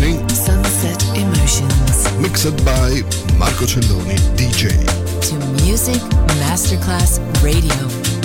listening Sunset Emotions mixed by Marco Celloni, DJ. to Music Masterclass Radio.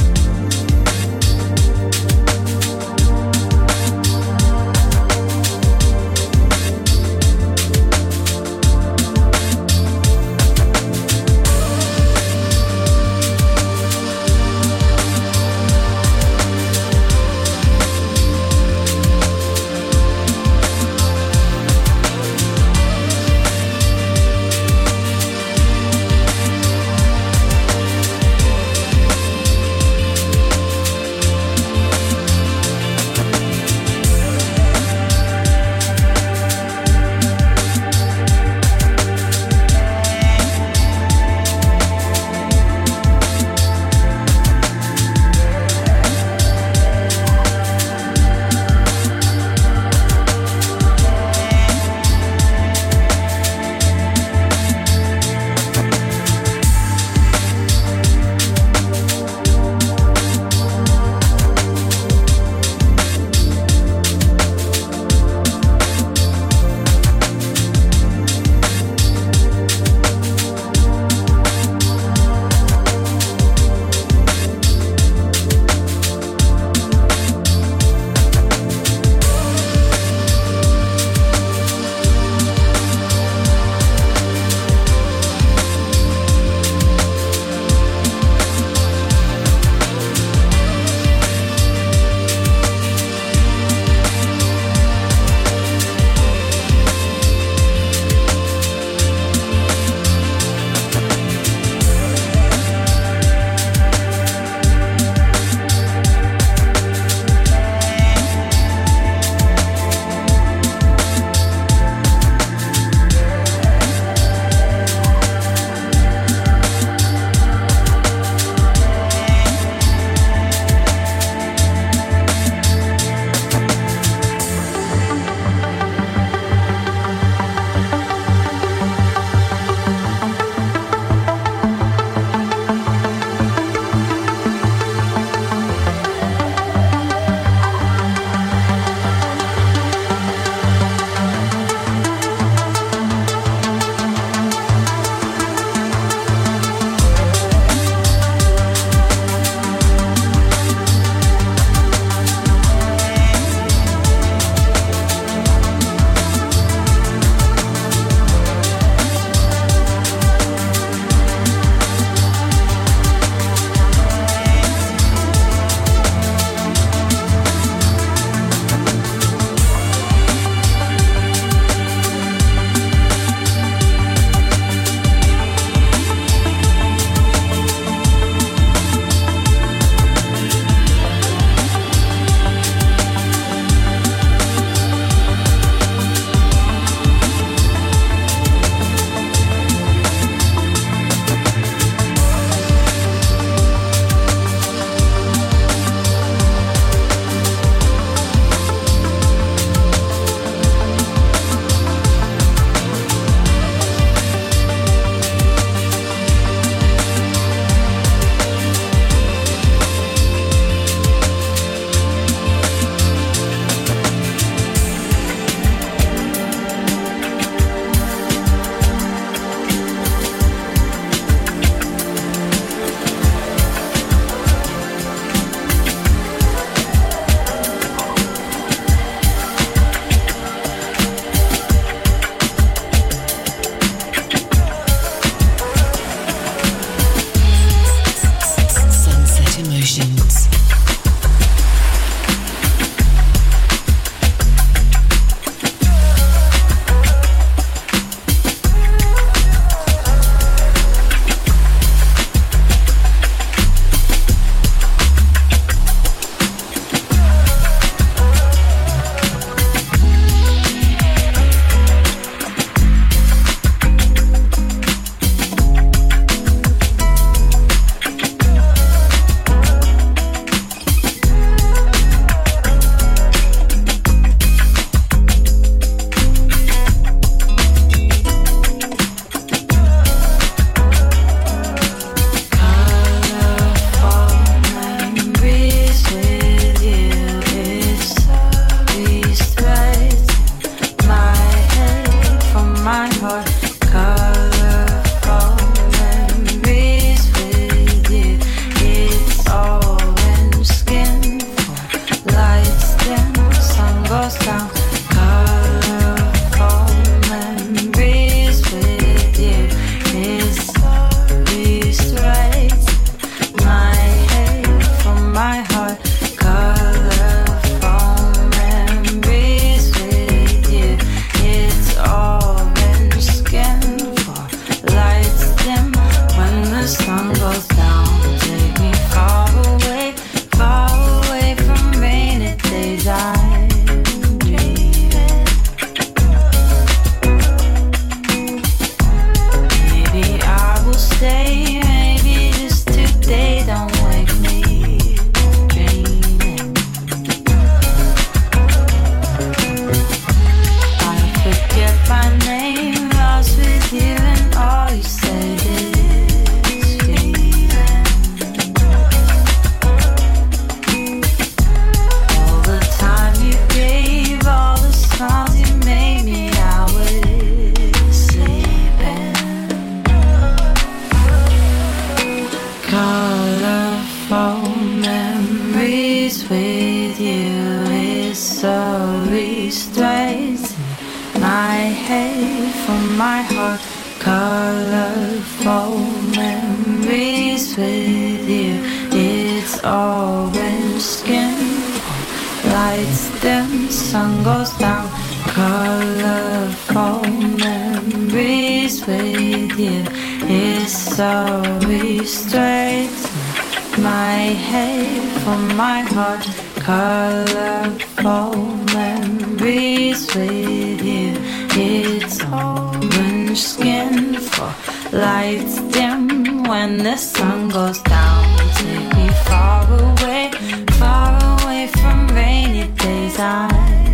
My heart, colorful memories with you. It's orange skin, lights dim, sun goes down. Colorful memories with you It's so straight. my head from my heart colorful memories with you it's orange skin for lights dim when the sun goes down take me far away far away from rainy days. I'm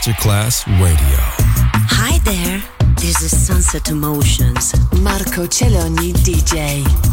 Masterclass Radio. Hi there, this is Sunset Emotions. Marco Celloni DJ.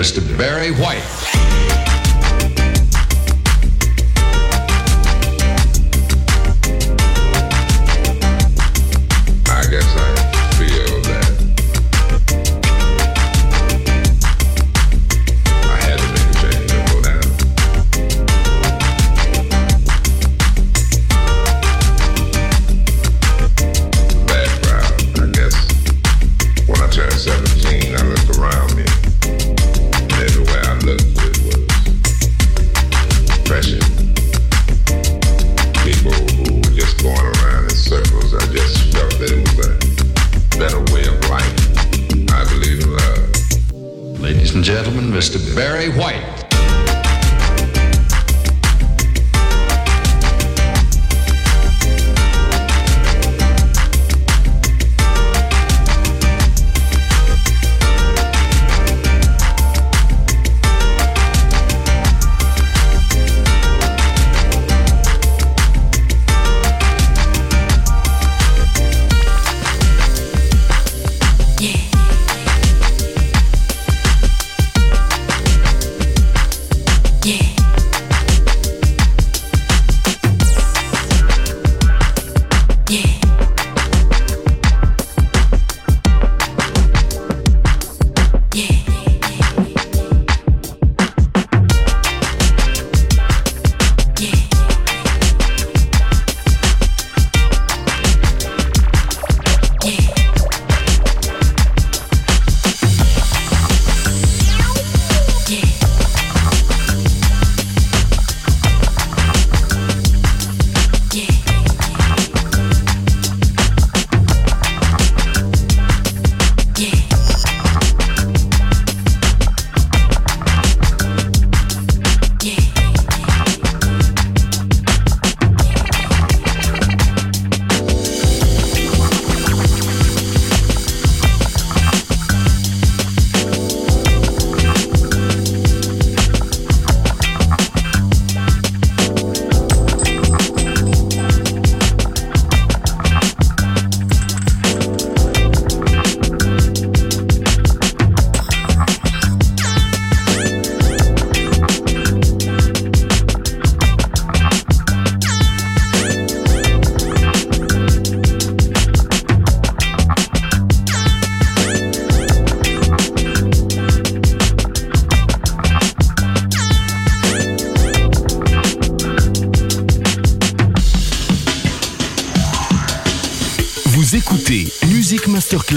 Mr. Barry White.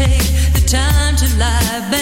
Take the time to lie. Bang,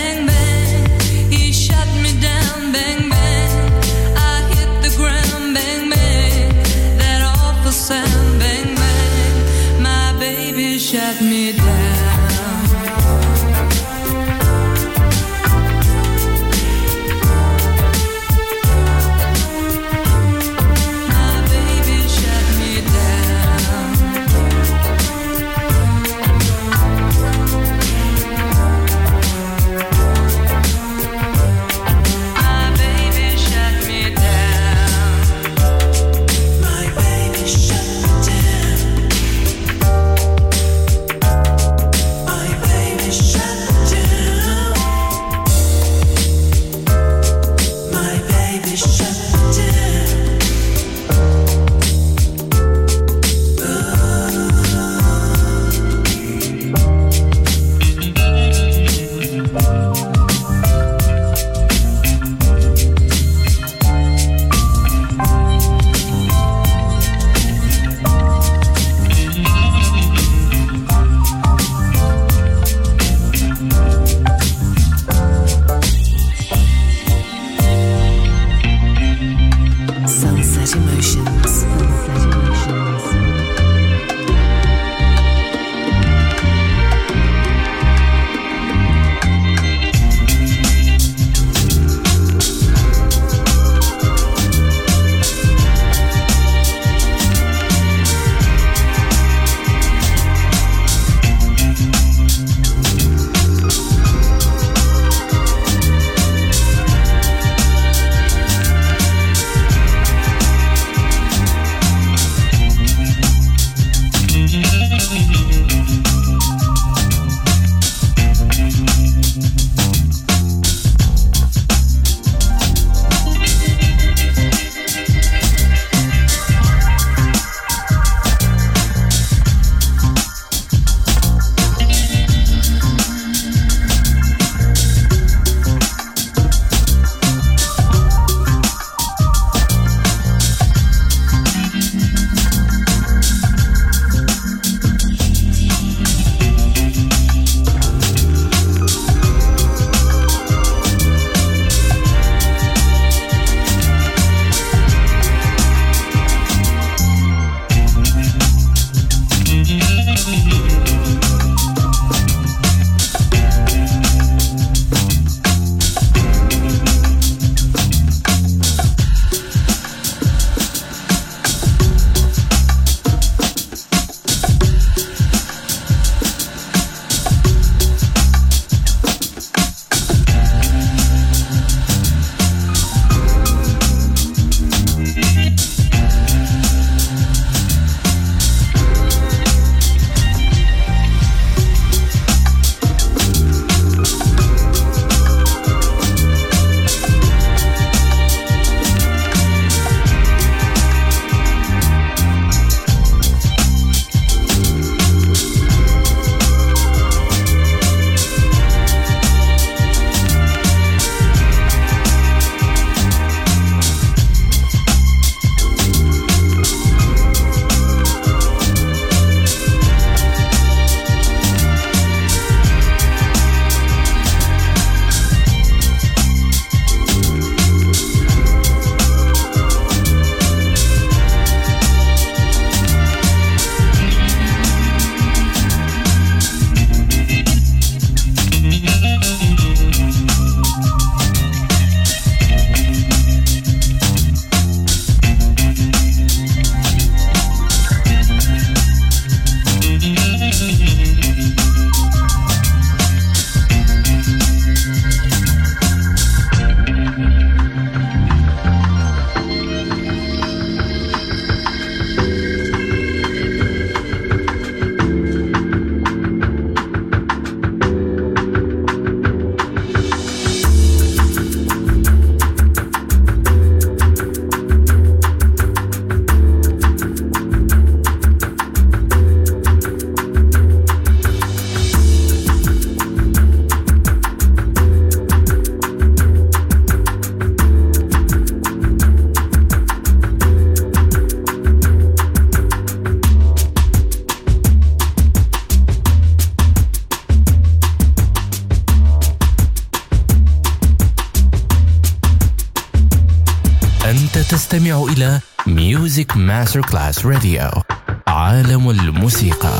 Masterclass Radio عالم الموسيقى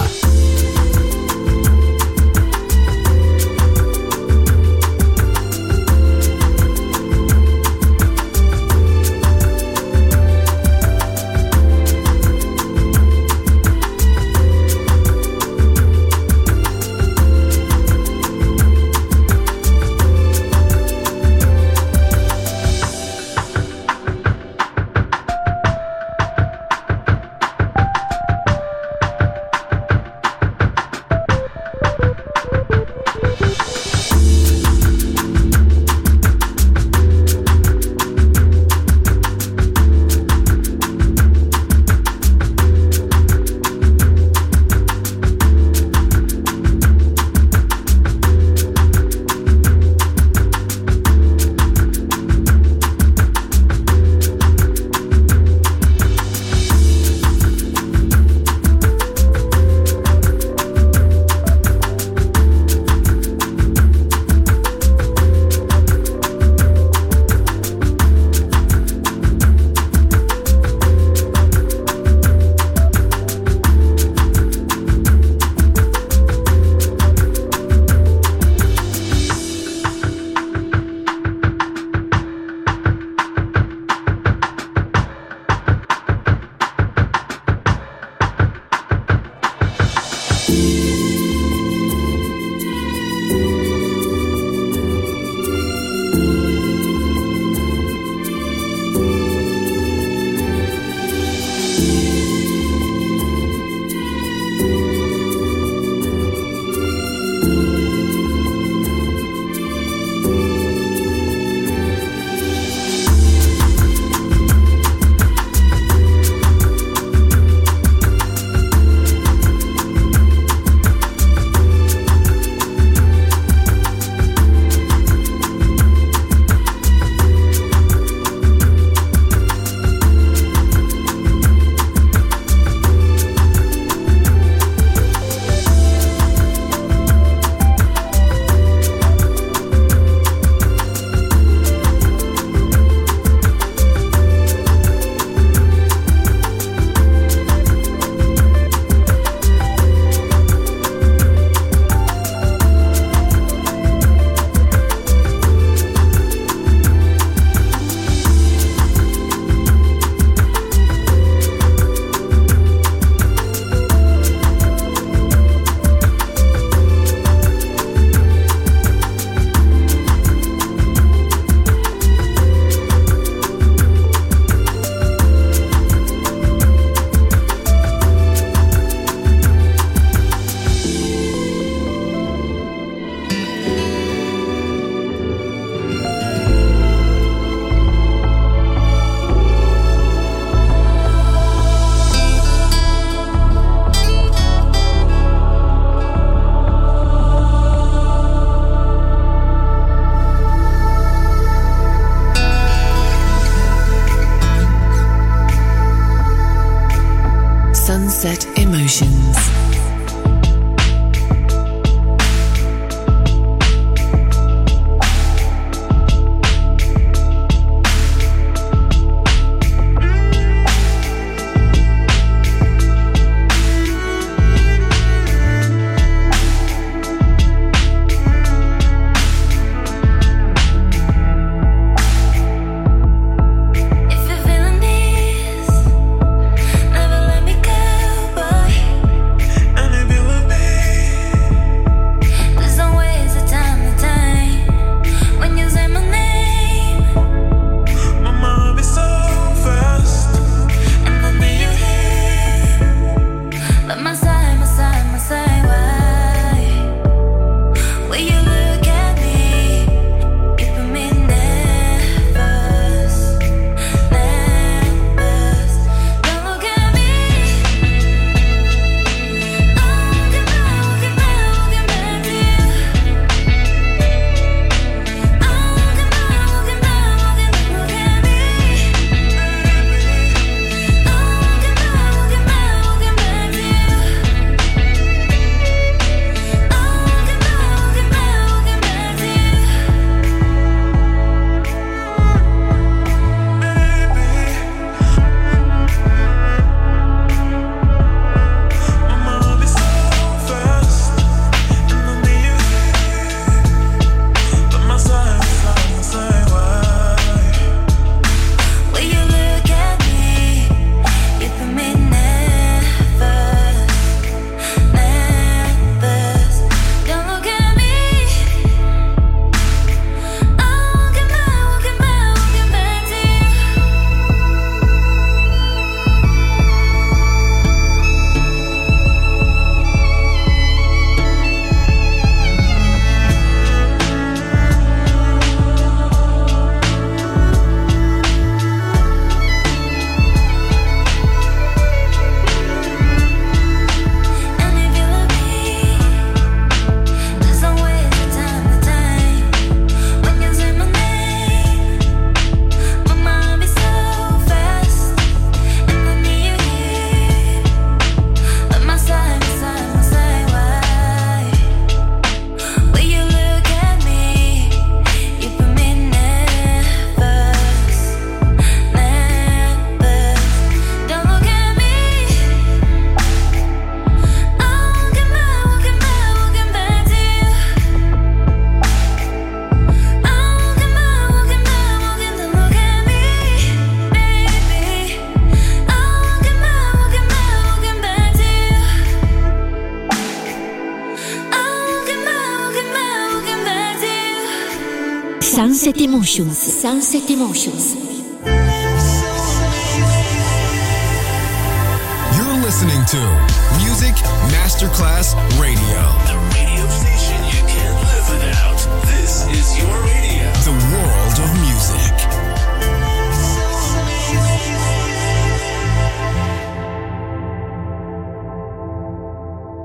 Emotions. Sunset Emotions. You're listening to Music Masterclass Radio. The radio station you can't live without. This is your radio. The world of music.